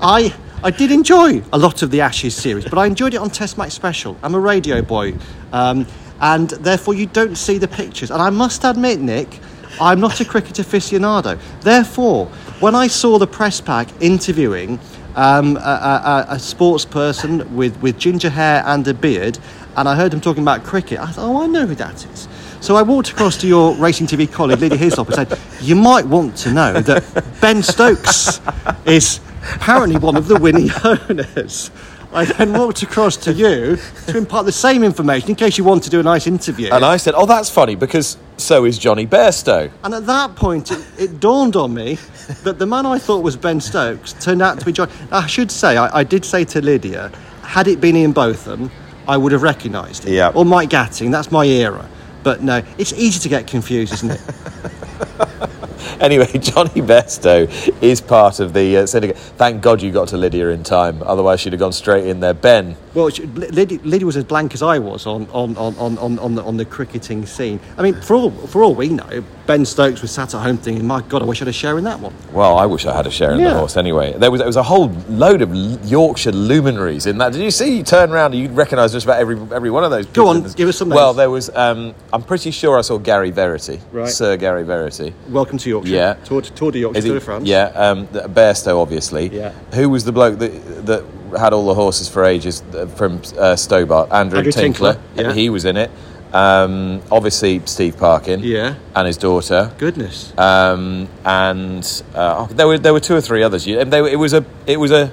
[SPEAKER 3] I I did enjoy a lot of the Ashes series, but I enjoyed it on Test Match Special. I'm a radio boy, um, and therefore you don't see the pictures. And I must admit, Nick, I'm not a cricket aficionado. Therefore, when I saw the press pack interviewing um, a, a, a, sports person with, with ginger hair and a beard, and I heard him talking about cricket, I thought, oh, I know who that is. So I walked across to your Racing TV colleague, Lydia Hislop, and said, You might want to know that Ben Stokes is apparently one of the winning <laughs> owners. I then walked across to you to impart the same information in case you wanted to do a nice interview.
[SPEAKER 1] And I said, "Oh, that's funny because so is Jonny Bairstow."
[SPEAKER 3] And at that point, it, it dawned on me that the man I thought was Ben Stokes turned out to be John. I should say, I, I did say to Lydia, had it been Ian Botham, I would have recognised him.
[SPEAKER 1] Yeah.
[SPEAKER 3] Or Mike Gatting, that's my era. But no, it's easy to get confused, isn't it? <laughs> <laughs>
[SPEAKER 1] anyway, Jonny Bairstow is part of the uh, syndicate. Thank God you got to Lydia in time, otherwise she'd have gone straight in there. Ben.
[SPEAKER 3] Well, she- Lydia, Lydia was as blank as I was on on, on, on, on, on, the, on the cricketing scene. I mean, for all for all we know, Ben Stokes was sat at home thinking, "My God, I wish I had a share in that one."
[SPEAKER 1] Well, I wish I had a share in the horse anyway. There was, there was a whole load of Yorkshire luminaries in that. Did you see? You turn around and you'd recognise just about every, every one of those.
[SPEAKER 3] Go on, give us some
[SPEAKER 1] Well,
[SPEAKER 3] names.
[SPEAKER 1] there was, um, I'm pretty sure I saw Gary Verity.
[SPEAKER 3] Right.
[SPEAKER 1] Sir Gary Verity.
[SPEAKER 3] Welcome to Yorkshire.
[SPEAKER 1] Yeah.
[SPEAKER 3] Tour, Tour de Yorkshire, Tour de France.
[SPEAKER 1] Yeah, um, Bairstow, obviously.
[SPEAKER 3] Yeah.
[SPEAKER 1] Who was the bloke that that had all the horses for ages uh, from uh, Stobart? Andrew,
[SPEAKER 3] Andrew
[SPEAKER 1] Tinkler.
[SPEAKER 3] Tinkler, yeah.
[SPEAKER 1] He was in it. Um, obviously, Steve Parkin.
[SPEAKER 3] Yeah.
[SPEAKER 1] And his daughter.
[SPEAKER 3] Goodness.
[SPEAKER 1] Um, and uh, there were there were two or three others. You- and They, it was a it was a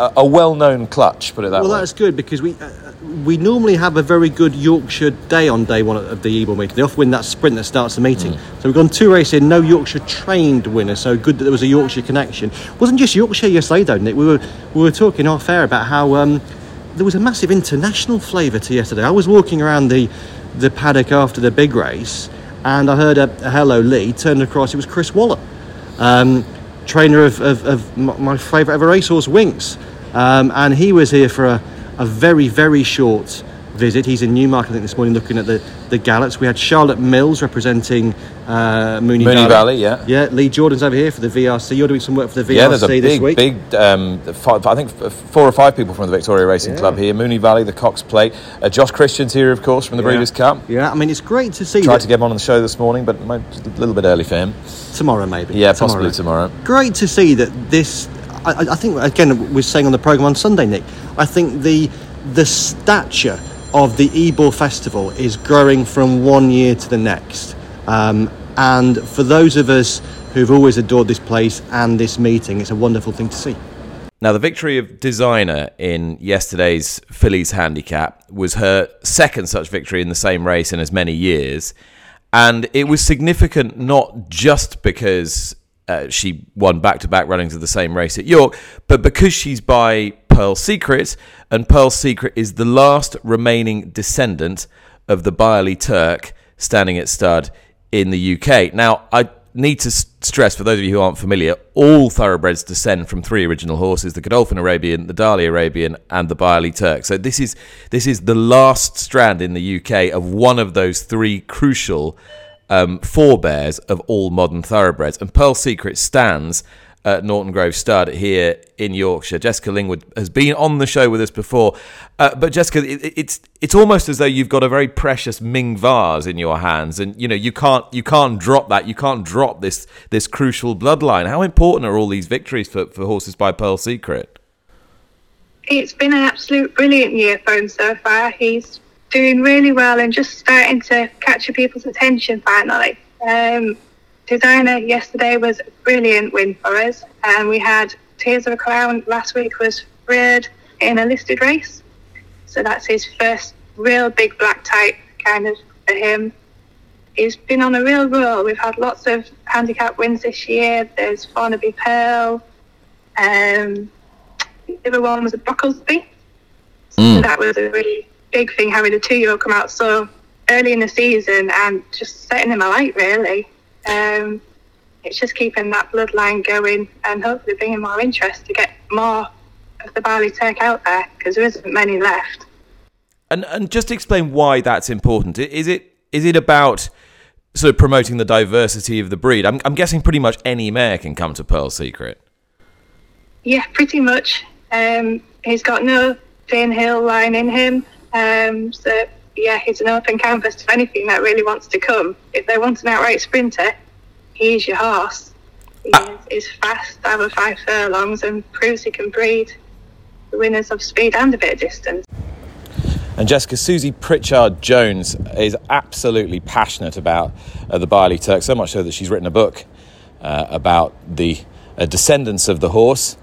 [SPEAKER 1] a, a well-known clutch. Put it that
[SPEAKER 3] well,
[SPEAKER 1] way.
[SPEAKER 3] that's good because we uh, we normally have a very good Yorkshire day on day one of the Ebor meeting. They often win that sprint that starts the meeting. So we've gone two races in, no Yorkshire trained winner. So good that there was a Yorkshire connection. wasn't just Yorkshire yesterday, though, Nick. We were we were talking off air about how um, there was a massive international flavour to yesterday. I was walking around the the paddock after the big race, and I heard a, a hello Lee. Turned across, it was Chris Waller. Um, trainer of, of, of my favourite ever racehorse, Winks. Um, and he was here for a, a very, very short visit. He's in Newmarket, I think, this morning looking at the, the Gallets. We had Charlotte Mills representing uh, Moonee,
[SPEAKER 1] Moonee Valley, yeah.
[SPEAKER 3] Yeah, Lee Jordan's over here for the VRC. You're doing some work for the VRC
[SPEAKER 1] yeah, there's a
[SPEAKER 3] this
[SPEAKER 1] big,
[SPEAKER 3] week.
[SPEAKER 1] big. Um, five, I think four or five people from the Victoria Racing Club here. Moonee Valley, the Cox Plate. Uh, Josh Christian's here, of course, from the Breeders' Cup.
[SPEAKER 3] Yeah, I mean, it's great to see
[SPEAKER 1] Tried
[SPEAKER 3] that
[SPEAKER 1] to get him on the show this morning, but a little bit early for him.
[SPEAKER 3] tomorrow, maybe.
[SPEAKER 1] Yeah, possibly tomorrow.
[SPEAKER 3] Great to see that this. I, I- think again we're saying on the program on Sunday, Nick. I think the the stature of the Ebor Festival is growing from one year to the next. Um, and for those of us who've always adored this place and this meeting, it's a wonderful thing to see.
[SPEAKER 1] Now, the victory of Designer in yesterday's Fillies handicap was her second such victory in the same race in as many years. And it was significant not just because uh, she won back to back runnings of the same race at York, but because she's by Pearl Secret, and Pearl Secret is the last remaining descendant of the Byerley Turk standing at stud in the UK. Now, I need to stress for those of you who aren't familiar, all thoroughbreds descend from three original horses: the Godolphin Arabian, the Darley Arabian, and the Byerley Turk. So this is this is the last strand in the UK of one of those three crucial um, forebears of all modern thoroughbreds. And Pearl Secret stands at Norton Grove Stud here in Yorkshire. Jessica Lingwood has been on the show with us before, uh, but Jessica, it, it's it's almost as though you've got a very precious Ming vase in your hands, and you know you can't you can't drop that. You can't drop this this crucial bloodline. How important are all these victories for, for horses by Pearl Secret?
[SPEAKER 6] It's been an absolute brilliant year for him so far. He's doing really well and just starting to capture people's attention finally. Um, Designer yesterday was a brilliant win for us, and we had Tears of a Crown last week was third in a listed race, so that's his first real big black type kind of for him. He's been on a real roll. We've had lots of handicap wins this year. There's Farnaby Pearl. Um, the other one was a Brocklesby. So that was a really big thing having a two year old come out so early in the season and just setting him alight, really. Um, it's just keeping that bloodline going and hopefully bringing more interest to get more of the Byerley Turk out there because there isn't many left.
[SPEAKER 1] And and just explain why that's important. Is it is it about sort of promoting the diversity of the breed? I'm I'm guessing pretty much any mare can come to Pearl Secret.
[SPEAKER 6] Yeah, pretty much. Um, he's got no Danehill line in him. Um, so, yeah, he's an open canvas to anything that really wants to come. If they want an outright sprinter, he's your horse. He is, is fast over five furlongs and proves he can breed the winners of speed and a bit of distance.
[SPEAKER 1] And Jessica, Susie Pritchard Jones is absolutely passionate about uh, the Byerley Turk, so much so that she's written a book uh, about the uh, descendants of the horse.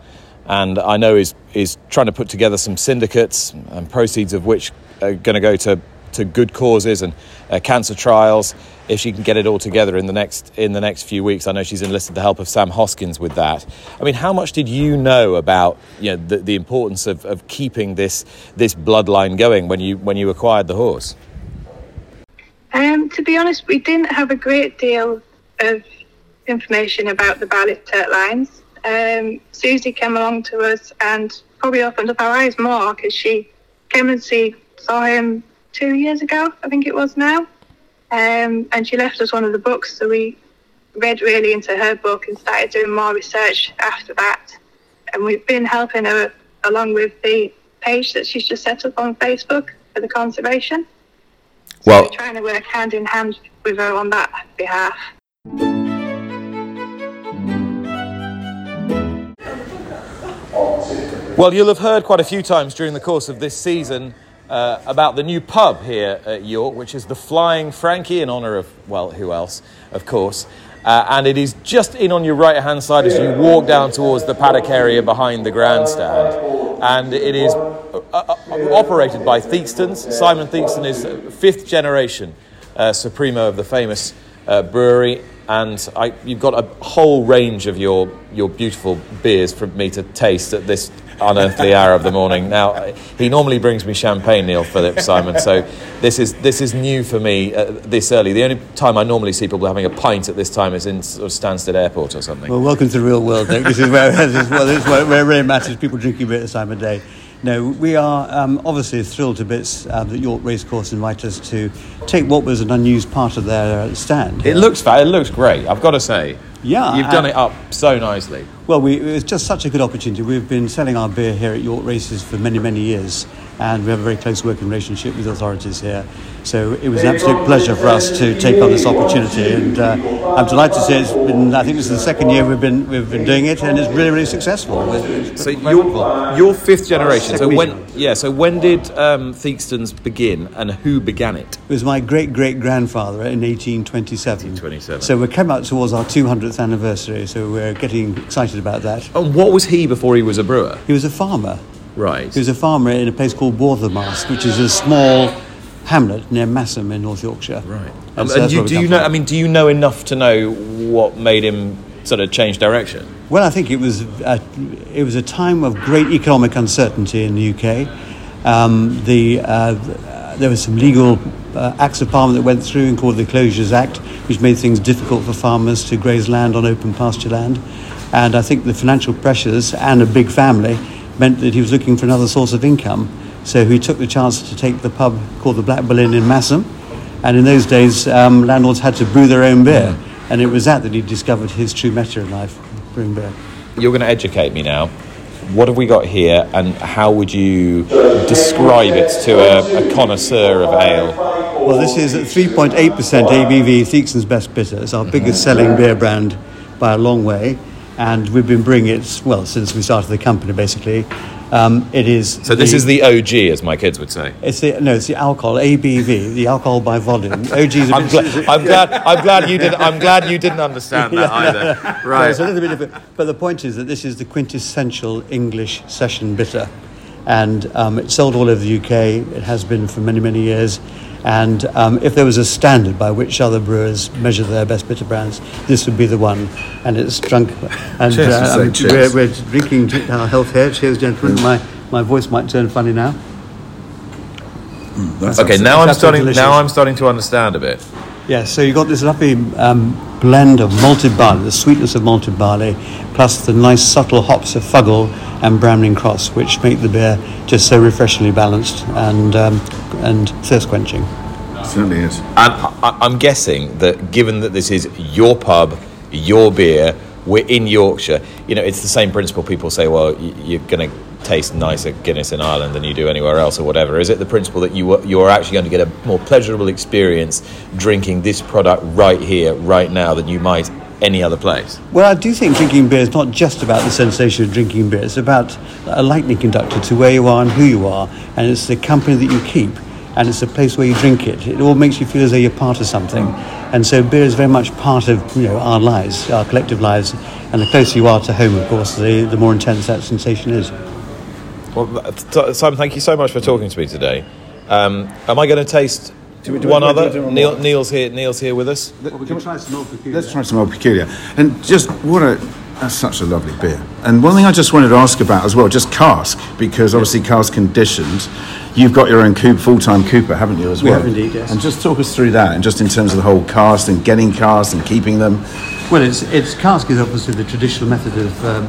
[SPEAKER 1] And I know is is trying to put together some syndicates and proceeds of which are going to go to, to good causes and uh, cancer trials. If she can get it all together in the next in the next few weeks, I know she's enlisted the help of Sam Hoskins with that. I mean, how much did you know about you know the, the importance of, of keeping this this bloodline going when you when you acquired the horse?
[SPEAKER 6] Um, to be honest, we didn't have a great deal of information about the Turk lines. Um, Susie came along to us and probably opened up our eyes more because she came and see, saw him two years ago, I think it was now. Um, and she left us one of the books, so we read really into her book and started doing more research after that. And we've been helping her along with the page that she's just set up on Facebook for the conservation. So
[SPEAKER 1] Well-
[SPEAKER 6] we're trying to work hand in hand with her on that behalf.
[SPEAKER 1] Well, you'll have heard quite a few times during the course of this season uh, about the new pub here at York, which is the Flying Frankie, in honour of, well, who else, of course. Uh, and it is just in on your right hand side as you walk down towards the paddock area behind the grandstand. And it is uh, uh, operated by Theakstons. Simon Theakston is fifth generation uh, Supremo of the famous uh, brewery. And I, you've got a whole range of your, your beautiful beers for me to taste at this unearthly hour of the morning. Now, he normally brings me champagne, Neil Phillips, Simon, so this is, this is new for me uh, this early. The only time I normally see people having a pint at this time is in sort of Stansted Airport or something.
[SPEAKER 7] Well, welcome to the real world, Nick. This is where, <laughs> this is, well, this is where, where it really matters, people drinking beer at this time of day. No, we are um, obviously thrilled to bits uh, that York Racecourse invited us to take what was an unused part of their uh, stand.
[SPEAKER 1] it looks fa- it looks great, I've got to say.
[SPEAKER 7] Yeah,
[SPEAKER 1] You've done it up so nicely.
[SPEAKER 7] Well, we, it was just such a good opportunity. We've been selling our beer here at York Races for many, many years, and we have a very close working relationship with authorities here. So it was an absolute pleasure for us to take on this opportunity, and uh, I'm delighted to say it's been. I think this is the second year we've been we've been doing it, and it's really, really successful. It's- it's
[SPEAKER 1] So you're, you're fifth generation. So when. Yeah, so when did um, Theakstons begin, and who began it?
[SPEAKER 7] It was my great great grandfather in 1827.
[SPEAKER 1] 1827.
[SPEAKER 7] So we're coming up towards our 200th anniversary, so we're getting excited about that.
[SPEAKER 1] And what was he before he was a brewer?
[SPEAKER 7] He was a farmer.
[SPEAKER 1] Right.
[SPEAKER 7] He was a farmer in a place called Worthermask, which is a small hamlet near Masham in North Yorkshire.
[SPEAKER 1] Right.
[SPEAKER 7] And
[SPEAKER 1] Um,
[SPEAKER 7] so
[SPEAKER 1] and you, do you know?
[SPEAKER 7] from.
[SPEAKER 1] I mean, do you know enough to know what made him sort of change direction?
[SPEAKER 7] Well, I think it was a, it was a time of great economic uncertainty in the UK. Um, the, uh, there was some legal uh, acts of parliament that went through and called the Closures Act, which made things difficult for farmers to graze land on open pasture land. And I think the financial pressures and a big family meant that he was looking for another source of income. So he took the chance to take the pub called the Black Bull Inn in Masham. And in those days, um, landlords had to brew their own beer. And it was that that he discovered his true meta in life, brewing beer.
[SPEAKER 1] You're going to educate me now. What have we got here, and how would you describe it to a, a connoisseur of ale?
[SPEAKER 7] Well, this is at 3.8% ABV, Theakston's Best Bitter. It's our mm-hmm. biggest selling beer brand by a long way. And we've been brewing it, well, since we started the company, basically. Um, it is.
[SPEAKER 1] So this is the OG, as my kids would say.
[SPEAKER 7] It's the, no, it's the alcohol, ABV, the alcohol by volume. <laughs> OG is a
[SPEAKER 1] I'm, gla- I'm glad. <laughs> I'm glad you did. I'm glad you didn't understand that <laughs> either.
[SPEAKER 7] Well,
[SPEAKER 1] Right.
[SPEAKER 7] it's a little bit different. But the point is that this is the quintessential English session bitter. And um, it's sold all over the UK. It has been for many, many years. And um, if there was a standard by which other brewers measure their best bitter brands, this would be the one. And it's drunk. And
[SPEAKER 1] Cheers,
[SPEAKER 7] uh,
[SPEAKER 1] say
[SPEAKER 7] um,
[SPEAKER 1] cheers.
[SPEAKER 7] we're, we're drinking our health here. Cheers, gentlemen. My, my voice might turn funny now.
[SPEAKER 1] Okay. Now I'm starting.
[SPEAKER 7] delicious.
[SPEAKER 1] Now I'm starting to understand a bit.
[SPEAKER 7] Yeah, so you've got this lovely um, blend of malted barley, the sweetness of malted barley, plus the nice subtle hops of Fuggle and Bramling Cross, which make the beer just so refreshingly balanced and, um, and thirst quenching.
[SPEAKER 8] Certainly is.
[SPEAKER 1] And I, I'm guessing that given that this is your pub, your beer, we're in Yorkshire, you know, it's the same principle. People say, well, you're going to taste nicer Guinness in Ireland than you do anywhere else or whatever. Is it the principle that you, are- you're actually going to get a more pleasurable experience drinking this product right here, right now, than you might any other place?
[SPEAKER 7] Well, I do think drinking beer is not just about the sensation of drinking beer. It's about a lightning conductor to where you are and who you are, and it's the company that you keep, and it's a place where you drink it. It all makes you feel as though you're part of something, and so beer is very much part of you know our lives, our collective lives, and the closer you are to home, of course, the, the more intense that sensation is.
[SPEAKER 1] Well, Simon, thank you so much for talking to me today. Um, am I going to taste
[SPEAKER 8] we do
[SPEAKER 1] one
[SPEAKER 8] it- do
[SPEAKER 1] other?
[SPEAKER 8] it
[SPEAKER 1] Neil. Neil's here. Neil's here with us.
[SPEAKER 8] Well,
[SPEAKER 7] we can try some Old Peculier.
[SPEAKER 8] Let's try some more peculiar. And just what a that's such a lovely beer. And one thing I just wanted to ask about as well, just cask, because obviously cask conditioned. You've got your own coop, full-time cooper, haven't you, as well?
[SPEAKER 7] We have indeed, yes.
[SPEAKER 8] And just talk us through that, and just in terms of the whole cask and getting cast and keeping them.
[SPEAKER 7] Well, it's, it's cask is obviously the traditional method of um,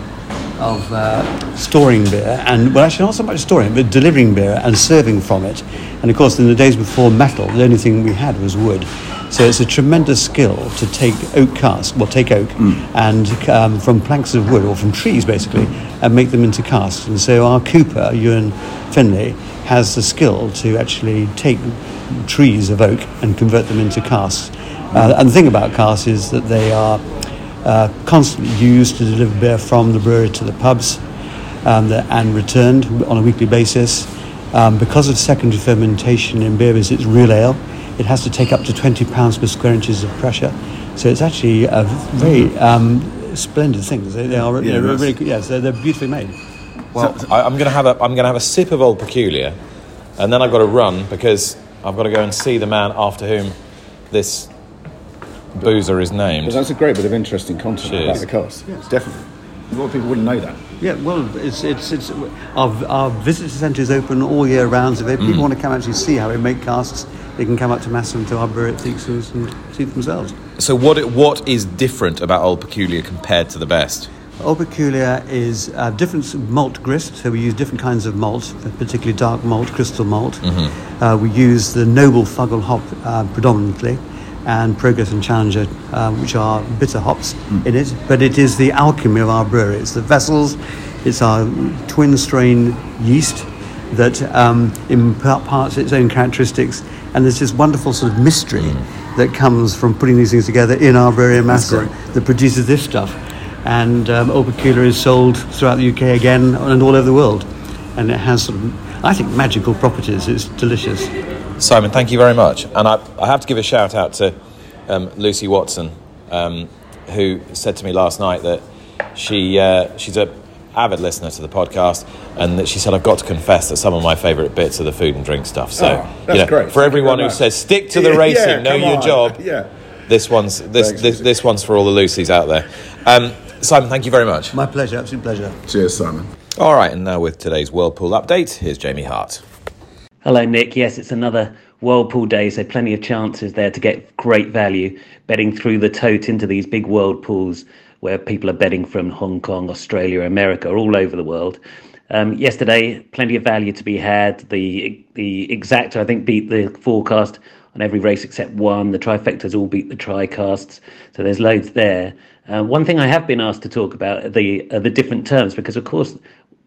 [SPEAKER 7] of uh, storing beer, and well, actually not so much storing, but delivering beer and serving from it. And of course, in the days before metal, the only thing we had was wood. So it's a tremendous skill to take oak cask, well, take oak, and um, from planks of wood or from trees basically, and make them into casks. And so our cooper, Ewan Finlay, has the skill to actually take trees of oak and convert them into casks. Uh, and the thing about casks is that they are uh, constantly used to deliver beer from the brewery to the pubs um, and returned on a weekly basis. Um, because of secondary fermentation in beer is it's real ale, it has to take up to 20 pounds per square inches of pressure. So it's actually a very um, splendid thing. They, they are
[SPEAKER 8] Yeah,
[SPEAKER 7] they're really, yes, they're, they're beautifully made.
[SPEAKER 1] Well, I, I'm going to have a I'm going to have a sip of Old Peculier, and then I've got to run because I've got to go and see the man after whom this boozer is named.
[SPEAKER 8] Well, that's a great bit of interesting content
[SPEAKER 1] Cheers.
[SPEAKER 8] about the cost. Yes, definitely. A lot of people wouldn't know that.
[SPEAKER 7] Yeah, well, it's, it's, it's, our, our visitor centre is open all year round, so if people want to come and actually see how we make casks, they can come up to Masham to our brewery at Theaks's and see for themselves.
[SPEAKER 1] So what what is different about Old Peculier compared to the best?
[SPEAKER 7] Old Peculier is uh, different malt grist, so we use different kinds of malt, particularly dark malt, crystal malt. Uh, we use the noble Fuggle hop uh, predominantly, and Progress and Challenger, uh, which are bitter hops in it. But it is the alchemy of our brewery. It's the vessels, it's our twin strain yeast that um, imparts its own characteristics, and there's this wonderful sort of mystery that comes from putting these things together in our brewery in Masham that produces this stuff and um, Peculier is sold throughout the UK again and all over the world. And it has sort of, I think, magical properties. It's delicious.
[SPEAKER 1] Simon, thank you very much. And I, I have to give a shout out to um, Lucy Watson, um, who said to me last night that she uh, she's a avid listener to the podcast, and that she said I've got to confess that some of my favourite bits are the food and drink stuff. So,
[SPEAKER 8] Oh, that's
[SPEAKER 1] you know,
[SPEAKER 8] great.
[SPEAKER 1] for everyone who says stick to the
[SPEAKER 8] Yeah,
[SPEAKER 1] racing, know your
[SPEAKER 8] on.
[SPEAKER 1] job.
[SPEAKER 8] Yeah.
[SPEAKER 1] This one's this
[SPEAKER 8] Thanks,
[SPEAKER 1] this, this one's for all the Lucys out there. Um, Simon, thank you very much.
[SPEAKER 7] My pleasure, absolute pleasure.
[SPEAKER 8] Cheers, Simon.
[SPEAKER 1] All right, and now with today's WorldPool update, here's Jamie Hart.
[SPEAKER 9] Hello, Nick. Yes, it's another WorldPool day, so plenty of chances there to get great value betting through the tote into these big WorldPools where people are betting from Hong Kong, Australia, America, all over the world. Um, yesterday, plenty of value to be had. The the exacta, I think, beat the forecast on every race except one. The trifectas all beat the tricasts, so there's loads there. Uh, one thing I have been asked to talk about are the are the different terms because, of course,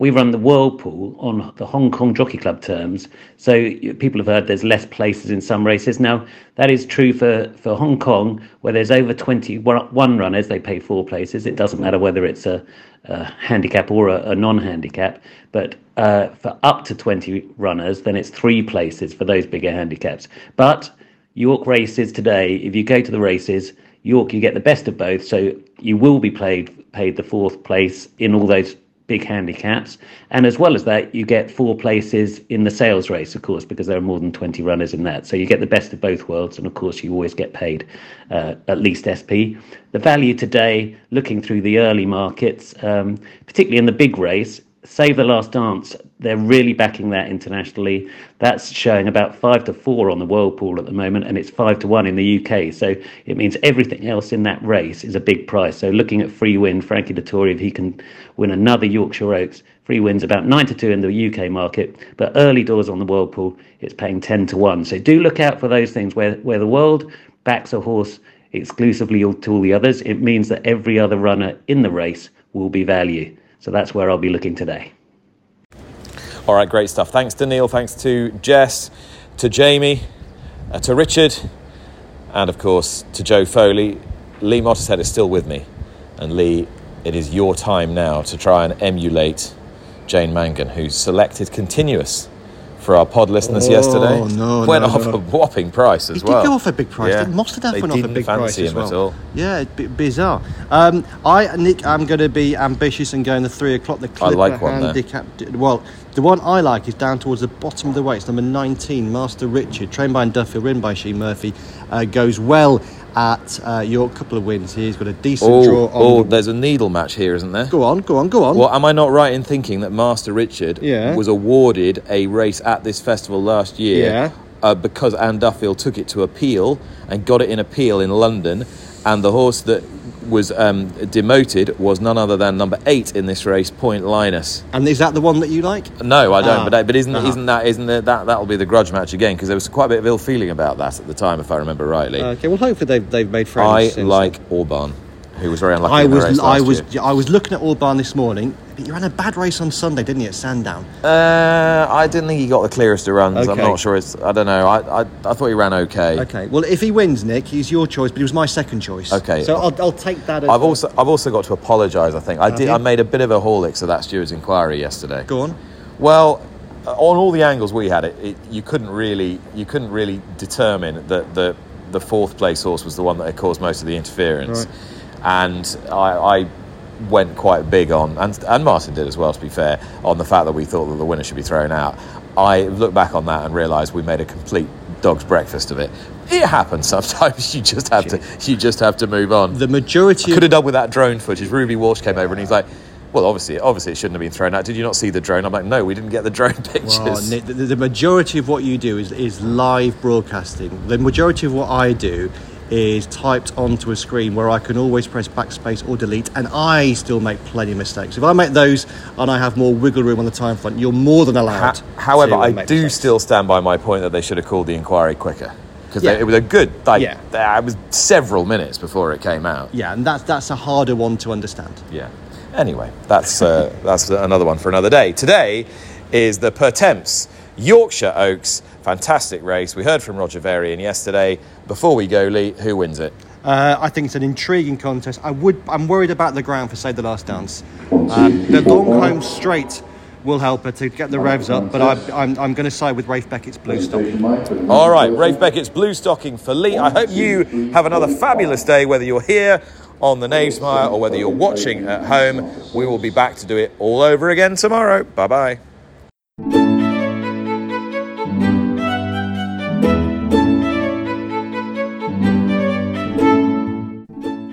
[SPEAKER 9] we run the WorldPool on the Hong Kong Jockey Club terms. So people have heard there's less places in some races. Now, that is true for, for Hong Kong, where there's over 21 runners, they pay four places. It doesn't matter whether it's a, a handicap or a, a non handicap. But uh, for up to 20 runners, then it's three places for those bigger handicaps. But York races today, if you go to the races, York, you get the best of both. So you will be paid paid the fourth place in all those big handicaps. And as well as that, you get four places in the sales race, of course, because there are more than 20 runners in that. So you get the best of both worlds. And of course, you always get paid uh, at least SP. The value today, looking through the early markets, um, particularly in the big race, Save the Last Dance, they're really backing that internationally. That's showing about five to four on the WorldPool at the moment, and it's five to one in the UK. So it means everything else in that race is a big price. So looking at Free Wind, Frankie Dettori, if he can win another Yorkshire Oaks, Free Wind's about nine to two in the UK market, but early doors on the WorldPool, it's paying ten to one. So do look out for those things where where the world backs a horse exclusively to all the others. It means that every other runner in the race will be value. So that's where I'll be looking today.
[SPEAKER 1] All right, great stuff. Thanks to Neil, thanks to Jess, to Jamie, uh, to Richard, and of course to Joe Foley. Lee Mottershead is still with me. And Lee, it is your time now to try and emulate Jane Mangan, who selected continuous for our pod listeners
[SPEAKER 3] Oh,
[SPEAKER 1] yesterday.
[SPEAKER 3] no,
[SPEAKER 1] Went
[SPEAKER 3] no,
[SPEAKER 1] off
[SPEAKER 3] no.
[SPEAKER 1] a whopping price as
[SPEAKER 3] He
[SPEAKER 1] well.
[SPEAKER 3] did go off a big price.
[SPEAKER 1] Yeah. They
[SPEAKER 3] went off a big price as well.
[SPEAKER 1] at all.
[SPEAKER 3] Yeah, b- bizarre. Um, I, Nick, I'm going to be ambitious and going the three o'clock. The Clipper
[SPEAKER 1] like one there.
[SPEAKER 3] Well, the one I like is down towards the bottom of the weights. Number 19, Master Richard, trained by Duffield, ridden by Sheen Murphy, uh, goes well at uh, York. Couple of wins. He's got a decent draw
[SPEAKER 1] Oh, oh,
[SPEAKER 3] on.
[SPEAKER 1] there's a needle match here, isn't there?
[SPEAKER 3] go on, go on, go on.
[SPEAKER 1] Well, am I not right in thinking that Master Richard
[SPEAKER 3] Yeah.
[SPEAKER 1] was awarded a race at this festival last year
[SPEAKER 3] Yeah.
[SPEAKER 1] uh, because Ann Duffield took it to appeal and got it in appeal in London, and the horse that was um, demoted was none other than number eight in this race, Point Lynas.
[SPEAKER 3] And is that the one that you like?
[SPEAKER 1] No, I don't.
[SPEAKER 3] Ah.
[SPEAKER 1] but but isn't
[SPEAKER 3] Uh-huh.
[SPEAKER 1] isn't that isn't that that'll be the grudge match again? Because there was quite a bit of ill feeling about that at the time, if I remember rightly.
[SPEAKER 3] Okay, well, hopefully they've, they've made friends.
[SPEAKER 1] I like Orban, who was very unlucky.
[SPEAKER 3] I
[SPEAKER 1] in the
[SPEAKER 3] was
[SPEAKER 1] race
[SPEAKER 3] I was
[SPEAKER 1] year.
[SPEAKER 3] I was looking at Orban this morning. But you ran a bad race on Sunday, didn't you, at Sandown?
[SPEAKER 1] Uh, I didn't think he got the clearest of runs. I'm not sure. It's. I don't know. I, I I thought he ran okay.
[SPEAKER 3] Okay. Well, if he wins, Nick, he's your choice, but he was my second choice.
[SPEAKER 1] Okay.
[SPEAKER 3] So I'll, I'll take that. As
[SPEAKER 1] I've also I've also got to apologise. I think I did.
[SPEAKER 3] you?
[SPEAKER 1] I made a bit of a Horlicks of that stewards' inquiry yesterday.
[SPEAKER 3] go on.
[SPEAKER 1] Well, uh, on all the angles we had, it, it you couldn't really you couldn't really determine that the the fourth place horse was the one that had caused most of the interference, and I. I went quite big on, and, and Martin did as well, to be fair, on the fact that we thought that the winner should be thrown out. I look back on that and realise we made a complete dog's breakfast of it. It happens sometimes. <laughs> You just have to. You just have to move on.
[SPEAKER 3] The majority.
[SPEAKER 1] Could
[SPEAKER 3] Of,
[SPEAKER 1] have done with that drone footage. Ruby Walsh came over and he's like, "Well, obviously, obviously, it shouldn't have been thrown out. Did you not see the drone?" I'm like, "No, we didn't get the drone <laughs> pictures."
[SPEAKER 3] Well, Nick, the, the majority of what you do is, is live broadcasting. The majority of what I do is typed onto a screen where I can always press backspace or delete, and I still make plenty of mistakes. If I make those and I have more wiggle room on the time front, you're more than allowed.
[SPEAKER 1] Ha- however, I do
[SPEAKER 3] mistakes.
[SPEAKER 1] still stand by my point that they should have called the inquiry quicker because
[SPEAKER 3] Yeah.
[SPEAKER 1] it was a good like
[SPEAKER 3] Yeah.
[SPEAKER 1] uh, it was several minutes before it came out.
[SPEAKER 3] Yeah, and that's that's a harder one to understand.
[SPEAKER 1] Yeah. Anyway, that's uh, <laughs> that's another one for another day. Today is the Pertemps Yorkshire Oaks. Fantastic race. We heard from Roger Varian yesterday. Before we go, Lee, who wins it?
[SPEAKER 3] Uh, I think it's an intriguing contest. I would. I'm worried about the ground for Save the Last Dance. Um, the long home straight will help her to get the revs up, but I, I'm, I'm going to side with Ralph Beckett's Bluestocking.
[SPEAKER 1] All right, Ralph Beckett's Bluestocking for Lee. I hope you have another fabulous day, whether you're here on the Knavesmire or whether you're watching at home. We will be back to do it all over again tomorrow. Bye bye.